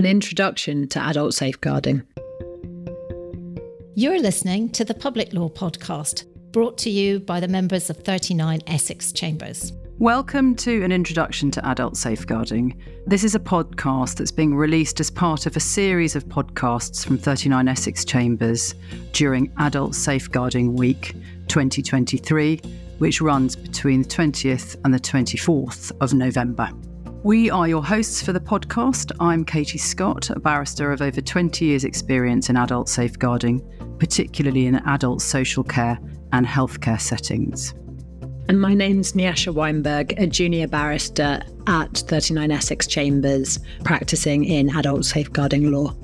an introduction to adult safeguarding. You're listening to the Public Law Podcast, brought to you by the members of 39 Essex Chambers. Welcome to an introduction to adult safeguarding. This is a podcast that's being released as part of a series of podcasts from 39 Essex Chambers during Adult Safeguarding Week 2023, which runs between the 20th and the 24th of November. We are your hosts for the podcast. I'm Katie Scott, a barrister of over 20 years' experience in adult safeguarding, particularly in adult social care and healthcare settings. And my name's Nyasha Weinberg, a junior barrister at 39 Essex Chambers, practicing in adult safeguarding law.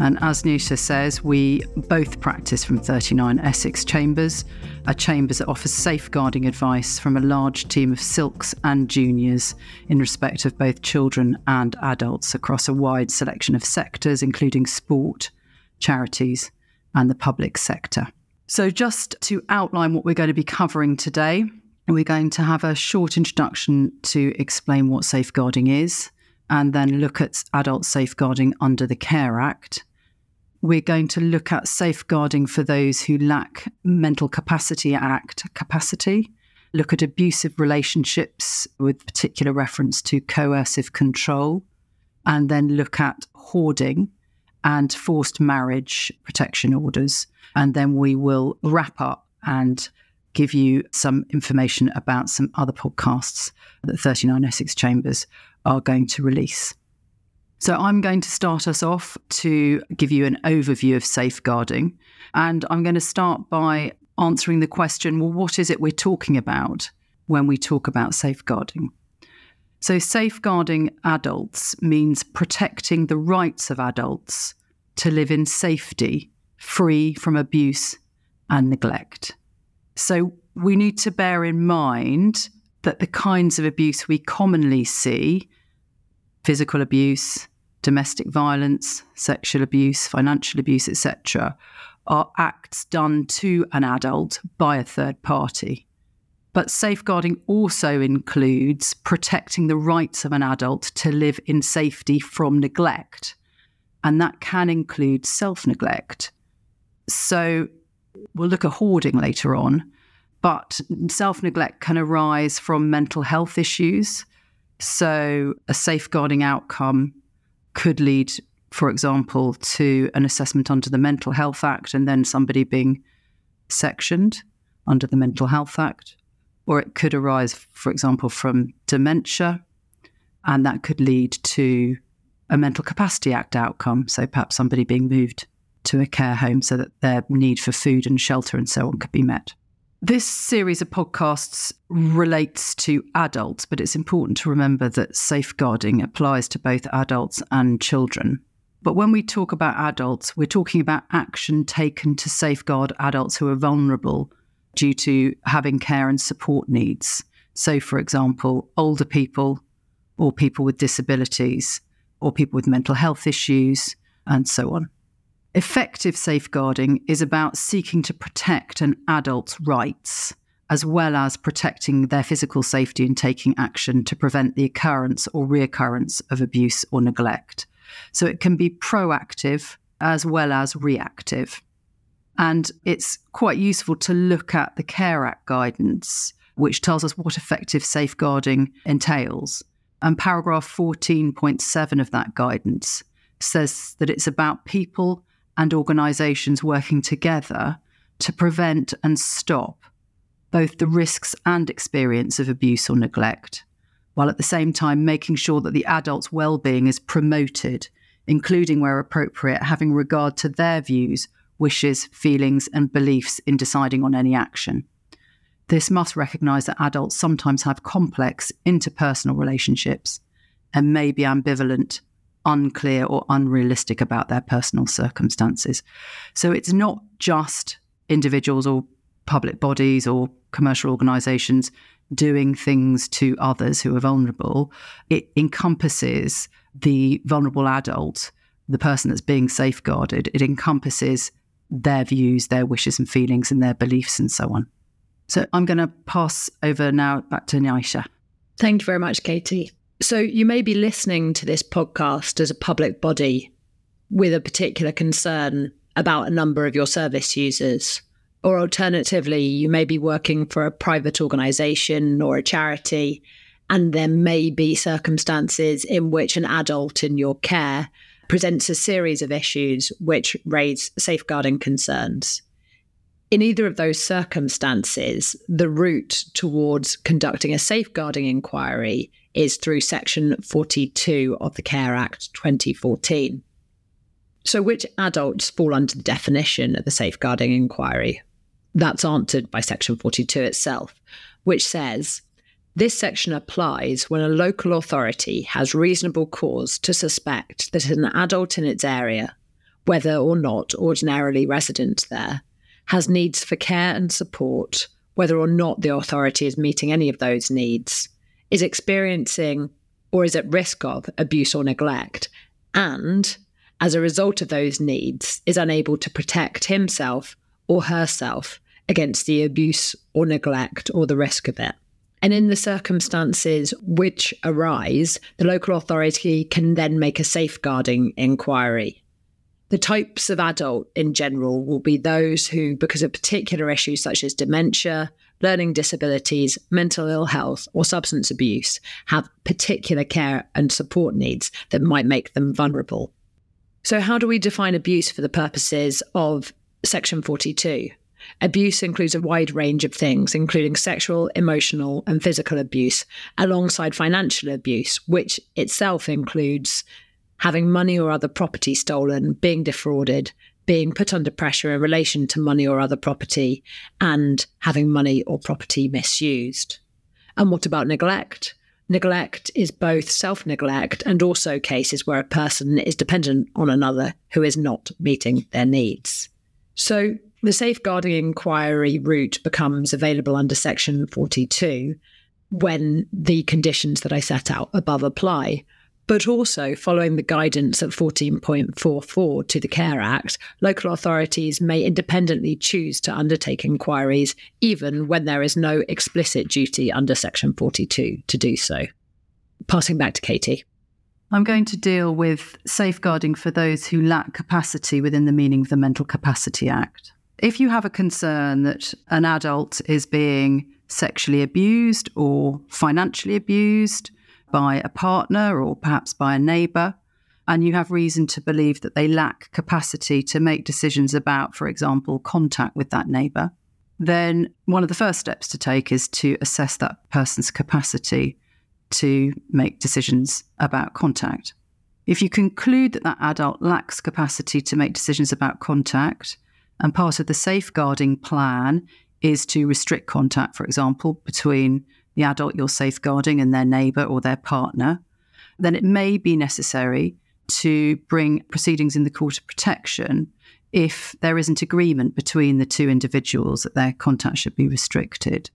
And as Nyasha says, we both practice from 39 Essex Chambers, a chambers that offers safeguarding advice from a large team of silks and juniors in respect of both children and adults across a wide selection of sectors, including sport, charities, and the public sector. So, just to outline what we're going to be covering today, we're going to have a short introduction to explain what safeguarding is, and then look at adult safeguarding under the Care Act we're going to look at safeguarding for those who lack Mental Capacity Act capacity, look at abusive relationships with particular reference to coercive control, and then look at hoarding and forced marriage protection orders. And then we will wrap up and give you some information about some other podcasts that 39 Essex Chambers are going to release. So, I'm going to start us off to give you an overview of safeguarding. And I'm going to start by answering the question well, what is it we're talking about when we talk about safeguarding? So, safeguarding adults means protecting the rights of adults to live in safety, free from abuse and neglect. So, we need to bear in mind that the kinds of abuse we commonly see physical abuse, domestic violence, sexual abuse, financial abuse, etc., are acts done to an adult by a third party. But safeguarding also includes protecting the rights of an adult to live in safety from neglect. And that can include self neglect. So we'll look at hoarding later on, but self neglect can arise from mental health issues, so, a safeguarding outcome could lead, for example, to an assessment under the Mental Health Act and then somebody being sectioned under the Mental Health Act. Or it could arise, for example, from dementia, and that could lead to a Mental Capacity Act outcome. So, perhaps somebody being moved to a care home so that their need for food and shelter and so on could be met. This series of podcasts relates to adults, but it's important to remember that safeguarding applies to both adults and children. But when we talk about adults, we're talking about action taken to safeguard adults who are vulnerable due to having care and support needs. So, for example, older people or people with disabilities or people with mental health issues and so on. Effective safeguarding is about seeking to protect an adult's rights, as well as protecting their physical safety and taking action to prevent the occurrence or reoccurrence of abuse or neglect. So it can be proactive as well as reactive. And it's quite useful to look at the Care Act guidance, which tells us what effective safeguarding entails. And paragraph 14.7 of that guidance says that it's about people and organisations working together to prevent and stop both the risks and experience of abuse or neglect, while at the same time making sure that the adult's well-being is promoted, including where appropriate, having regard to their views, wishes, feelings, and beliefs in deciding on any action. This must recognise that adults sometimes have complex interpersonal relationships and may be ambivalent unclear or unrealistic about their personal circumstances. So it's not just individuals or public bodies or commercial organizations doing things to others who are vulnerable. It encompasses the vulnerable adult, the person that's being safeguarded. It encompasses their views, their wishes and feelings, and their beliefs, and so on. So I'm going to pass over now back to Nyasha. Thank you very much, Katie. So you may be listening to this podcast as a public body with a particular concern about a number of your service users. Or alternatively, you may be working for a private organisation or a charity, and there may be circumstances in which an adult in your care presents a series of issues which raise safeguarding concerns. In either of those circumstances, the route towards conducting a safeguarding inquiry is through Section 42 of the Care Act 2014. So, which adults fall under the definition of the safeguarding inquiry? That's answered by Section 42 itself, which says this section applies when a local authority has reasonable cause to suspect that an adult in its area, whether or not ordinarily resident there, has needs for care and support, whether or not the authority is meeting any of those needs, is experiencing or is at risk of abuse or neglect, and, as a result of those needs, is unable to protect himself or herself against the abuse or neglect or the risk of it. And in the circumstances which arise, the local authority can then make a safeguarding inquiry. The types of adult in general will be those who, because of particular issues such as dementia, learning disabilities, mental ill health, or substance abuse, have particular care and support needs that might make them vulnerable. So, how do we define abuse for the purposes of Section 42? Abuse includes a wide range of things, including sexual, emotional, and physical abuse, alongside financial abuse, which itself includes having money or other property stolen, being defrauded, being put under pressure in relation to money or other property, and having money or property misused. And what about neglect? Neglect is both self neglect and also cases where a person is dependent on another who is not meeting their needs. So, the safeguarding inquiry route becomes available under Section 42 when the conditions that I set out above apply. But also, following the guidance at 14.44 to the CARE Act, local authorities may independently choose to undertake inquiries, even when there is no explicit duty under Section 42 to do so. Passing back to Katie. I'm going to deal with safeguarding for those who lack capacity within the meaning of the Mental Capacity Act. If you have a concern that an adult is being sexually abused or financially abused by a partner or perhaps by a neighbour, and you have reason to believe that they lack capacity to make decisions about, for example, contact with that neighbour, then one of the first steps to take is to assess that person's capacity to make decisions about contact. If you conclude that that adult lacks capacity to make decisions about contact, and part of the safeguarding plan is to restrict contact, for example, between the adult you're safeguarding and their neighbour or their partner. Then it may be necessary to bring proceedings in the Court of Protection if there isn't agreement between the two individuals that their contact should be restricted.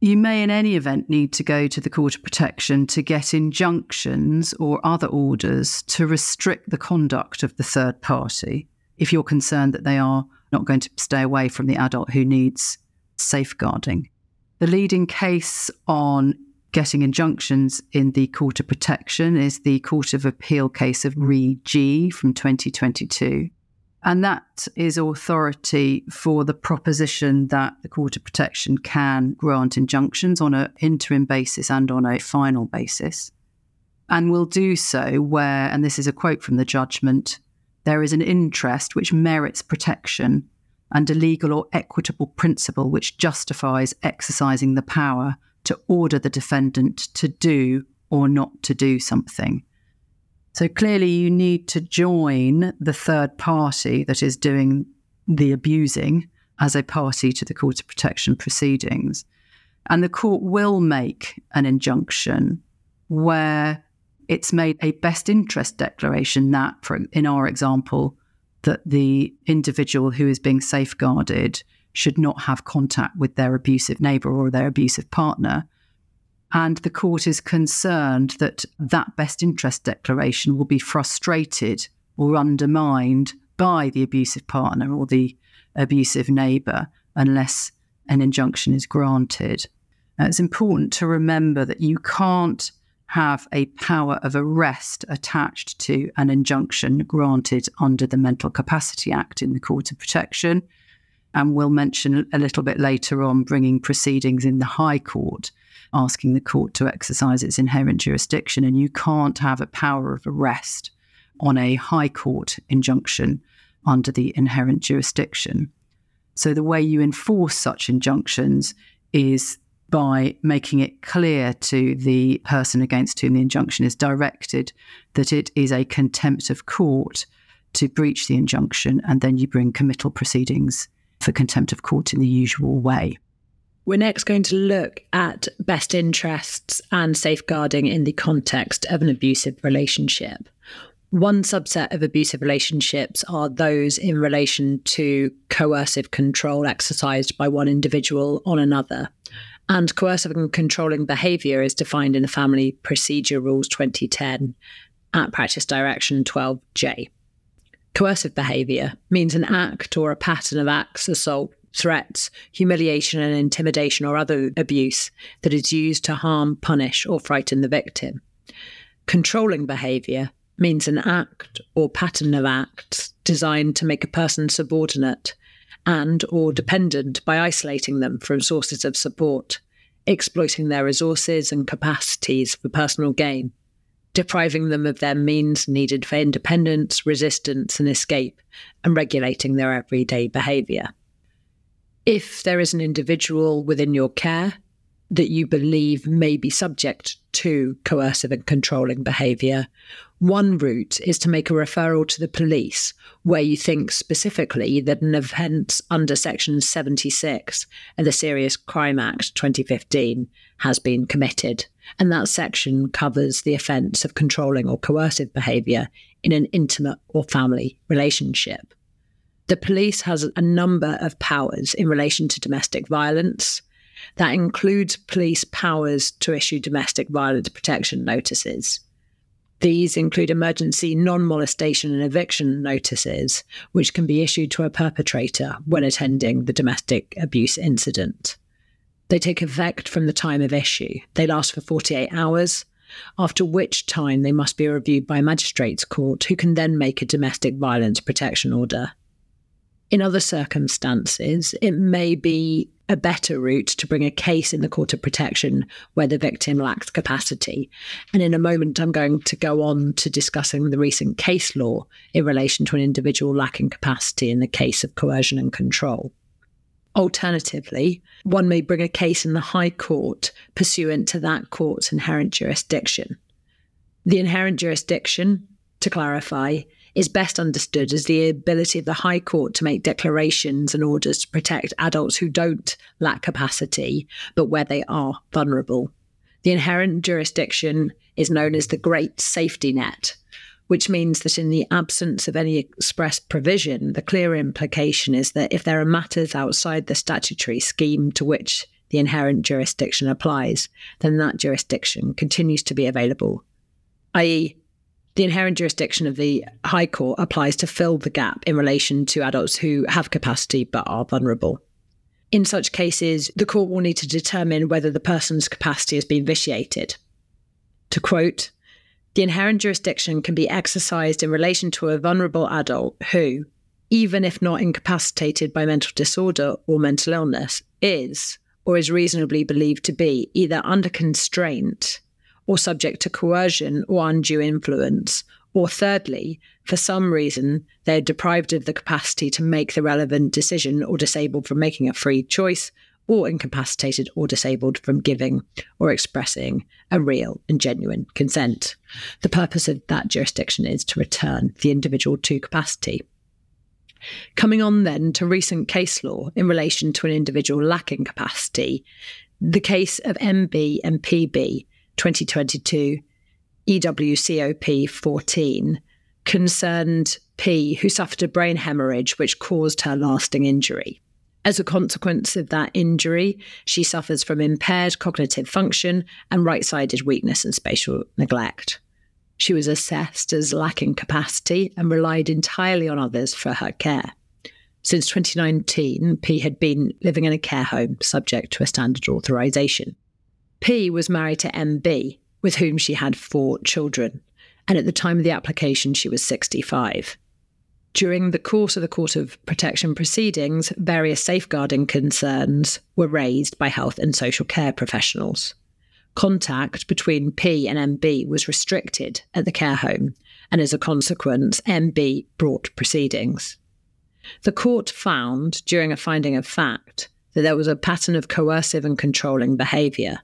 You may, in any event, need to go to the Court of Protection to get injunctions or other orders to restrict the conduct of the third party if you're concerned that they are not going to stay away from the adult who needs safeguarding. The leading case on getting injunctions in the Court of Protection is the Court of Appeal case of Re G from 2022. And that is authority for the proposition that the Court of Protection can grant injunctions on an interim basis and on a final basis. And will do so where, and this is a quote from the judgment, there is an interest which merits protection and a legal or equitable principle which justifies exercising the power to order the defendant to do or not to do something. So clearly, you need to join the third party that is doing the abusing as a party to the Court of Protection proceedings. And the court will make an injunction where it's made a best interest declaration that, in our example, that the individual who is being safeguarded should not have contact with their abusive neighbour or their abusive partner. And the court is concerned that that best interest declaration will be frustrated or undermined by the abusive partner or the abusive neighbour unless an injunction is granted. Now, it's important to remember that you can't have a power of arrest attached to an injunction granted under the Mental Capacity Act in the Court of Protection. And we'll mention a little bit later on bringing proceedings in the High Court, asking the court to exercise its inherent jurisdiction. And you can't have a power of arrest on a High Court injunction under the inherent jurisdiction. So the way you enforce such injunctions is by making it clear to the person against whom the injunction is directed that it is a contempt of court to breach the injunction, and then you bring committal proceedings for contempt of court in the usual way. We're next going to look at best interests and safeguarding in the context of an abusive relationship. One subset of abusive relationships are those in relation to coercive control exercised by one individual on another. And coercive and controlling behaviour is defined in the Family Procedure Rules 2010 at Practice Direction 12J. Coercive behaviour means an act or a pattern of acts, assault, threats, humiliation, and intimidation or other abuse that is used to harm, punish, or frighten the victim. Controlling behaviour means an act or pattern of acts designed to make a person subordinate and or dependent by isolating them from sources of support, exploiting their resources and capacities for personal gain, depriving them of their means needed for independence, resistance, and escape, and regulating their everyday behaviour. If there is an individual within your care that you believe may be subject to coercive and controlling behaviour, one route is to make a referral to the police where you think specifically that an offence under Section 76 of the Serious Crime Act 2015 has been committed. And that section covers the offence of controlling or coercive behaviour in an intimate or family relationship. The police has a number of powers in relation to domestic violence. That includes police powers to issue domestic violence protection notices. These include emergency non molestation and eviction notices, which can be issued to a perpetrator when attending the domestic abuse incident. They take effect from the time of issue. They last for 48 hours, after which time they must be reviewed by a magistrate's court who can then make a domestic violence protection order. In other circumstances, it may be a better route to bring a case in the court of protection where the victim lacks capacity. And in a moment, I'm going to go on to discussing the recent case law in relation to an individual lacking capacity in the case of coercion and control. Alternatively, one may bring a case in the High Court pursuant to that court's inherent jurisdiction. The inherent jurisdiction, to clarify, is best understood as the ability of the High Court to make declarations and orders to protect adults who don't lack capacity, but where they are vulnerable. The inherent jurisdiction is known as the Great Safety Net, which means that in the absence of any express provision, the clear implication is that if there are matters outside the statutory scheme to which the inherent jurisdiction applies, then that jurisdiction continues to be available, i.e., the inherent jurisdiction of the High Court applies to fill the gap in relation to adults who have capacity but are vulnerable. In such cases, the court will need to determine whether the person's capacity has been vitiated. To quote, the inherent jurisdiction can be exercised in relation to a vulnerable adult who, even if not incapacitated by mental disorder or mental illness, is or is reasonably believed to be either under constraint or subject to coercion or undue influence. Or thirdly, for some reason, they're deprived of the capacity to make the relevant decision or disabled from making a free choice or incapacitated or disabled from giving or expressing a real and genuine consent. The purpose of that jurisdiction is to return the individual to capacity. Coming on then to recent case law in relation to an individual lacking capacity, the case of MB and PB 2022 EWCOP 14 concerned P, who suffered a brain hemorrhage which caused her lasting injury. As a consequence of that injury, she suffers from impaired cognitive function and right sided weakness and spatial neglect. She was assessed as lacking capacity and relied entirely on others for her care. Since 2019, P had been living in a care home subject to a standard authorisation. P was married to MB, with whom she had four children. And at the time of the application, she was 65. During the course of the Court of Protection proceedings, various safeguarding concerns were raised by health and social care professionals. Contact between P and MB was restricted at the care home, and as a consequence, MB brought proceedings. The court found, during a finding of fact, that there was a pattern of coercive and controlling behaviour.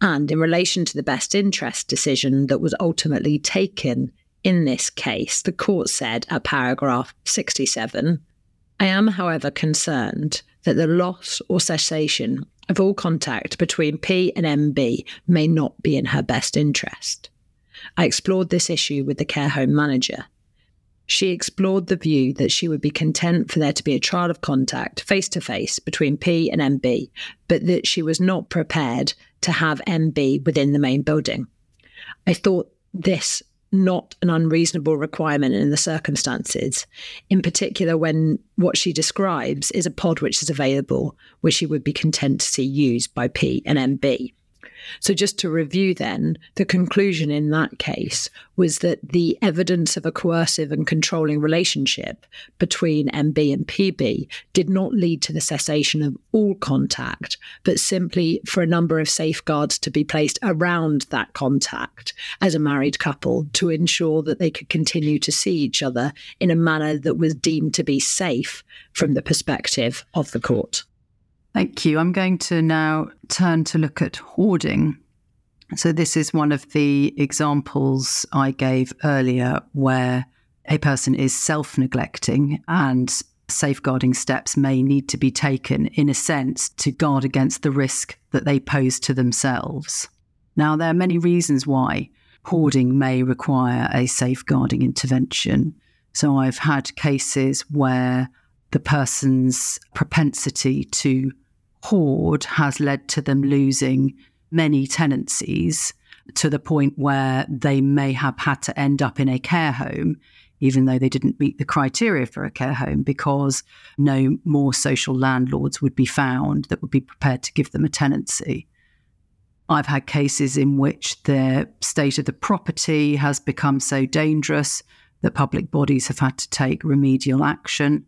And in relation to the best interest decision that was ultimately taken in this case, the court said at paragraph 67 I am, however, concerned that the loss or cessation of all contact between P and MB may not be in her best interest. I explored this issue with the care home manager she explored the view that she would be content for there to be a trial of contact face to face between P and MB, but that she was not prepared to have MB within the main building. I thought this not an unreasonable requirement in the circumstances, in particular when what she describes is a pod which is available, which she would be content to see used by P and MB. So, just to review then, the conclusion in that case was that the evidence of a coercive and controlling relationship between MB and PB did not lead to the cessation of all contact, but simply for a number of safeguards to be placed around that contact as a married couple to ensure that they could continue to see each other in a manner that was deemed to be safe from the perspective of the court. Thank you. I'm going to now turn to look at hoarding. So, this is one of the examples I gave earlier where a person is self neglecting and safeguarding steps may need to be taken, in a sense, to guard against the risk that they pose to themselves. Now, there are many reasons why hoarding may require a safeguarding intervention. So, I've had cases where the person's propensity to hoard has led to them losing many tenancies to the point where they may have had to end up in a care home, even though they didn't meet the criteria for a care home, because no more social landlords would be found that would be prepared to give them a tenancy. I've had cases in which the state of the property has become so dangerous that public bodies have had to take remedial action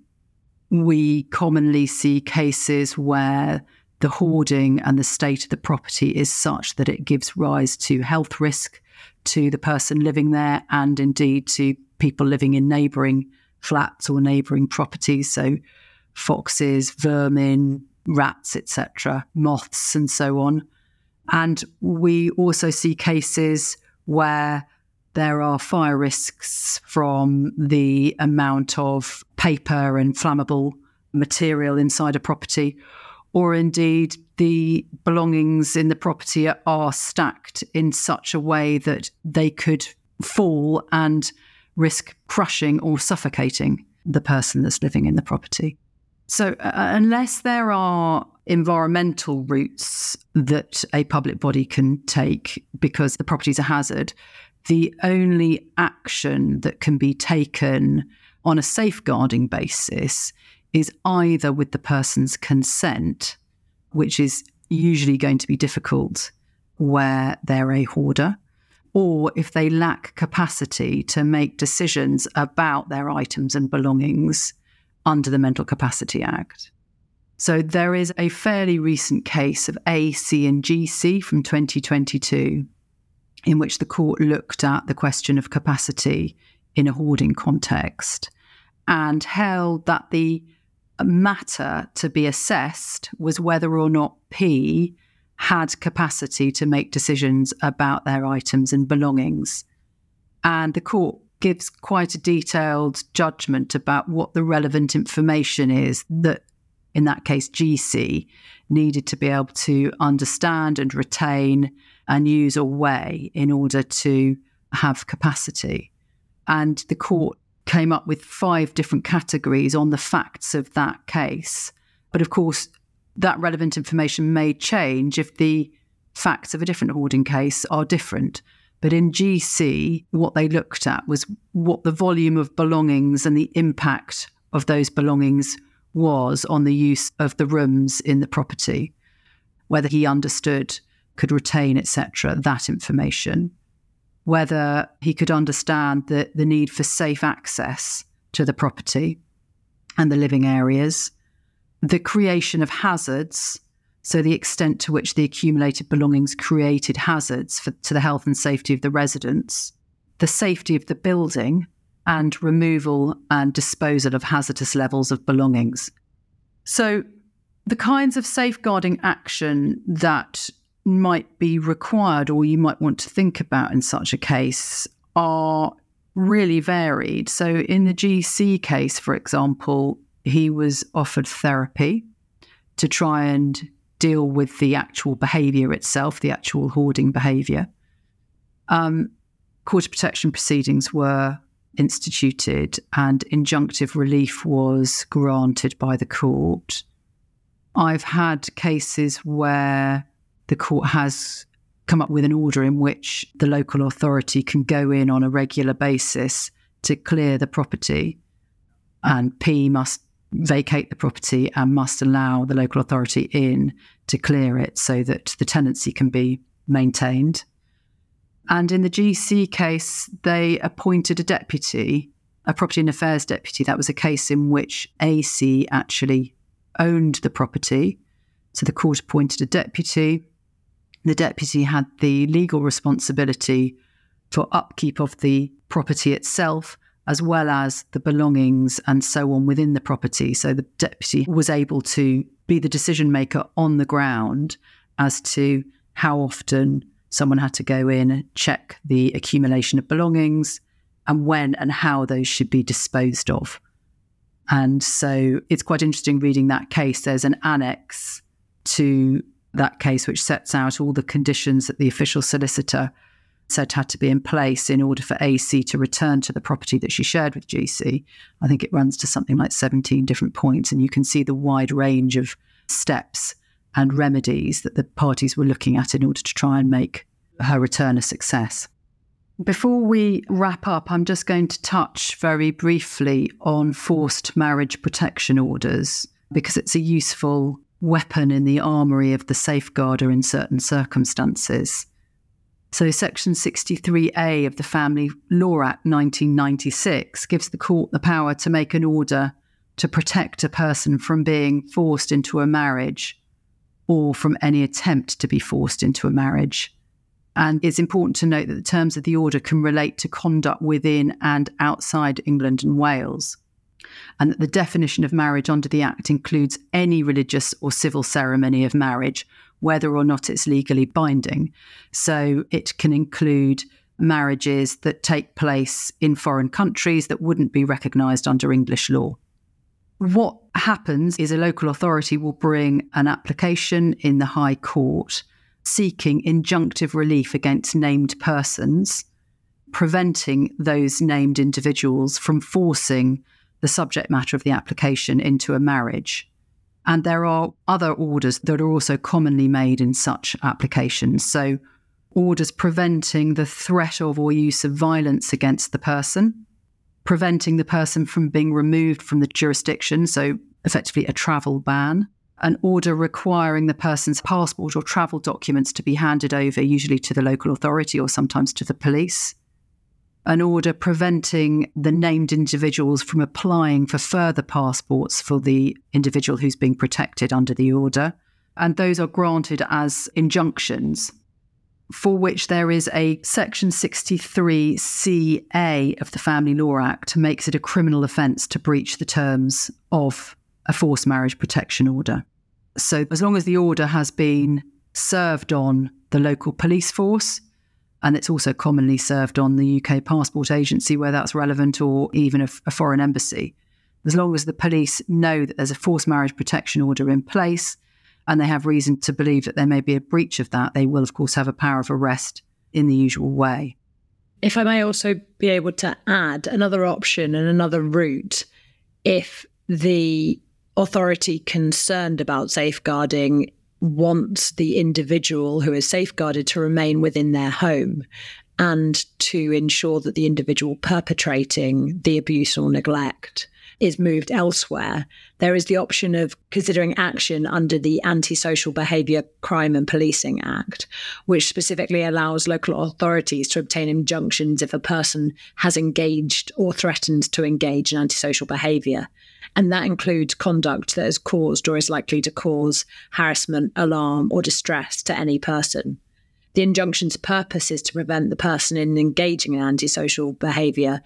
we commonly see cases where the hoarding and the state of the property is such that it gives rise to health risk to the person living there and indeed to people living in neighbouring flats or neighbouring properties. So, foxes, vermin, rats, etc., moths, and so on. And we also see cases where there are fire risks from the amount of paper and flammable material inside a property, or indeed the belongings in the property are stacked in such a way that they could fall and risk crushing or suffocating the person that's living in the property. So, uh, unless there are environmental routes that a public body can take because the property is a hazard, the only action that can be taken on a safeguarding basis is either with the person's consent, which is usually going to be difficult where they're a hoarder, or if they lack capacity to make decisions about their items and belongings under the Mental Capacity Act. So there is a fairly recent case of A, C, and GC from 2022 in which the court looked at the question of capacity in a hoarding context and held that the matter to be assessed was whether or not P had capacity to make decisions about their items and belongings. And the court gives quite a detailed judgment about what the relevant information is that, in that case, GC needed to be able to understand and retain and use or weigh in order to have capacity. And the hmm. court came up with five different categories on the facts of that case. But of course, that relevant information may change if the facts of a different hoarding case are different. But in GC, what they looked at was what the volume of belongings and the impact of those belongings was on the use of the rooms in the property, whether he understood could retain, etc., that information. Whether he could understand the, the need for safe access to the property and the living areas, the creation of hazards, so the extent to which the accumulated belongings created hazards for, to the health and safety of the residents, the safety of the building, and removal and disposal of hazardous levels of belongings. So, the kinds of safeguarding action that might be required or you might want to think about in such a case are really varied. So, in the GC case, for example, he was offered therapy to try and deal with the actual behaviour itself, the actual hoarding behaviour. Um, court protection proceedings were instituted and injunctive relief was granted by the court. I've had cases where the court has come up with an order in which the local authority can go in on a regular basis to clear the property, and P must vacate the property and must allow the local authority in to clear it so that the tenancy can be maintained. And in the GC case, they appointed a deputy, a property and affairs deputy. That was a case in which AC actually owned the property. So the court appointed a deputy. The deputy had the legal responsibility for upkeep of the property itself, as well as the belongings and so on within the property. So the deputy was able to be the decision maker on the ground as to how often someone had to go in and check the accumulation of belongings and when and how those should be disposed of. And so it's quite interesting reading that case. There's an annex to that case which sets out all the conditions that the official solicitor said had to be in place in order for AC to return to the property that she shared with GC. I think it runs to something like 17 different points, and you can see the wide range of steps and remedies that the parties were looking at in order to try and make her return a success. Before we wrap up, I'm just going to touch very briefly on forced marriage protection orders because it's a useful weapon in the armoury of the safeguarder in certain circumstances. So, Section 63A of the Family Law Act 1996 gives the court the power to make an order to protect a person from being forced into a marriage or from any attempt to be forced into a marriage. And it's important to note that the terms of the order can relate to conduct within and outside England and Wales, and that the definition of marriage under the Act includes any religious or civil ceremony of marriage whether or not it's legally binding. So it can include marriages that take place in foreign countries that wouldn't be recognised under English law. What happens is a local authority will bring an application in the High Court seeking injunctive relief against named persons, preventing those named individuals from forcing the subject matter of the application into a marriage. And there are other orders that are also commonly made in such applications. So, orders preventing the threat of or use of violence against the person, preventing the person from being removed from the jurisdiction, so effectively a travel ban, an order requiring the person's passport or travel documents to be handed over, usually to the local authority or sometimes to the police, an order preventing the named individuals from applying for further passports for the individual who's being protected under the order. And those are granted as injunctions, for which there is a Section 63CA of the Family Law Act makes it a criminal offence to breach the terms of a forced marriage protection order. So, as long as the order has been served on the local police force, and it's also commonly served on the UK Passport Agency where that's relevant, or even a, a foreign embassy. As long as the police know that there's a forced marriage protection order in place and they have reason to believe that there may be a breach of that, they will, of course, have a power of arrest in the usual way. If I may also be able to add another option and another route, if the authority concerned about safeguarding wants the individual who is safeguarded to remain within their home and to ensure that the individual perpetrating the abuse or neglect is moved elsewhere, there is the option of considering action under the Antisocial Behaviour Crime and Policing Act, which specifically allows local authorities to obtain injunctions if a person has engaged or threatened to engage in antisocial behaviour. And that includes conduct that has caused or is likely to cause harassment, alarm, or distress to any person. The injunction's purpose is to prevent the person in engaging in antisocial behaviour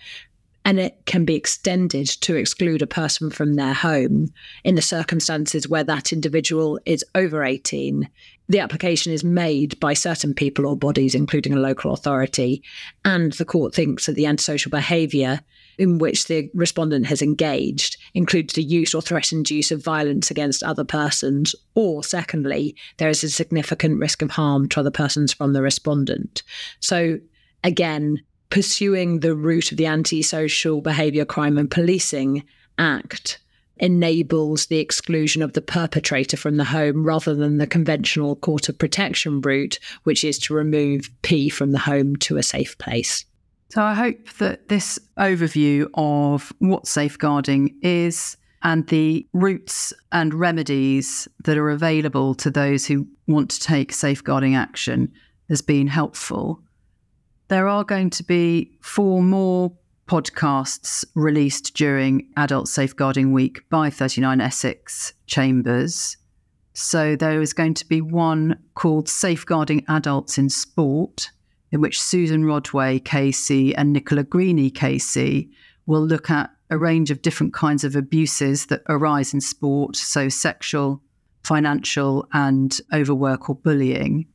and it can be extended to exclude a person from their home in the circumstances where that individual is over 18. The application is made by certain people or bodies, including a local authority, and the court thinks that the antisocial behaviour in which the respondent has engaged includes the use or threatened use of violence against other persons, or secondly, there is a significant risk of harm to other persons from the respondent. So, again, pursuing the route of the Antisocial Behaviour Crime and Policing Act enables the exclusion of the perpetrator from the home rather than the conventional court of protection route, which is to remove P from the home to a safe place. So I hope that this overview of what safeguarding is and the routes and remedies that are available to those who want to take safeguarding action has been helpful there are going to be four more podcasts released during Adult Safeguarding Week by 39 Essex Chambers. So there is going to be one called Safeguarding Adults in Sport, in which Susan Rodway KC and Nicola Greaney KC will look at a range of different kinds of abuses that arise in sport, so sexual, financial, and overwork or bullying,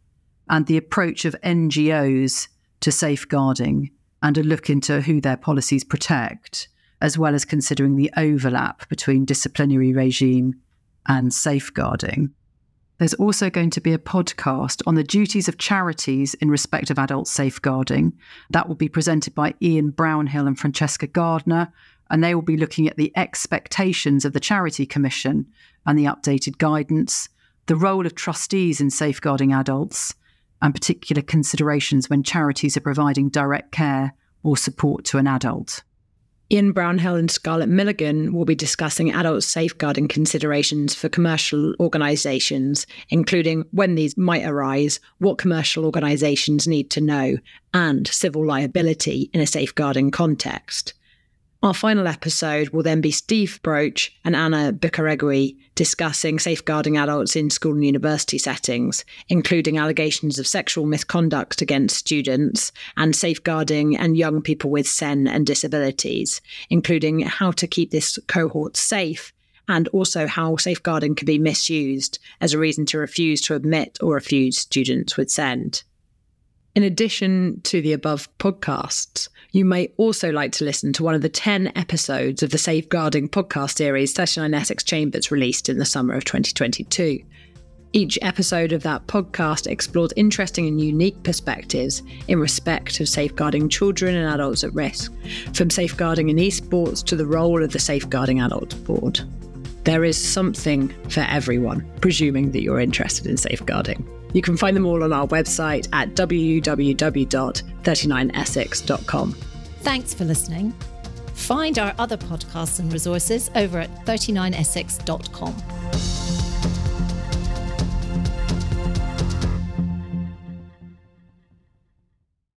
and the approach of NGOs to safeguarding and a look into who their policies protect, as well as considering the overlap between disciplinary regime and safeguarding. There's also going to be a podcast on the duties of charities in respect of adult safeguarding. That will be presented by Ian Brownhill and Francesca Gardner, and they will be looking at the expectations of the Charity Commission and the updated guidance, the role of trustees in safeguarding adults, and particular considerations when charities are providing direct care or support to an adult. Ian Brownhill and Scarlett Milligan will be discussing adult safeguarding considerations for commercial organisations, including when these might arise, what commercial organisations need to know, and civil liability in a safeguarding context. Our final episode will then be Steve Broach and Anna Bicarregui discussing safeguarding adults in school and university settings, including allegations of sexual misconduct against students and safeguarding and young people with SEN and disabilities, including how to keep this cohort safe and also how safeguarding can be misused as a reason to refuse to admit or refuse students with SEND. In addition to the above podcasts, you may also like to listen to one of the 10 episodes of the Safeguarding podcast series 39 Essex Chambers released in the summer of 2022. Each episode of that podcast explores interesting and unique perspectives in respect of safeguarding children and adults at risk, from safeguarding in esports to the role of the Safeguarding Adults Board. There is something for everyone, presuming that you're interested in safeguarding. You can find them all on our website at www.39essex.com. Thanks for listening. Find our other podcasts and resources over at 39essex.com.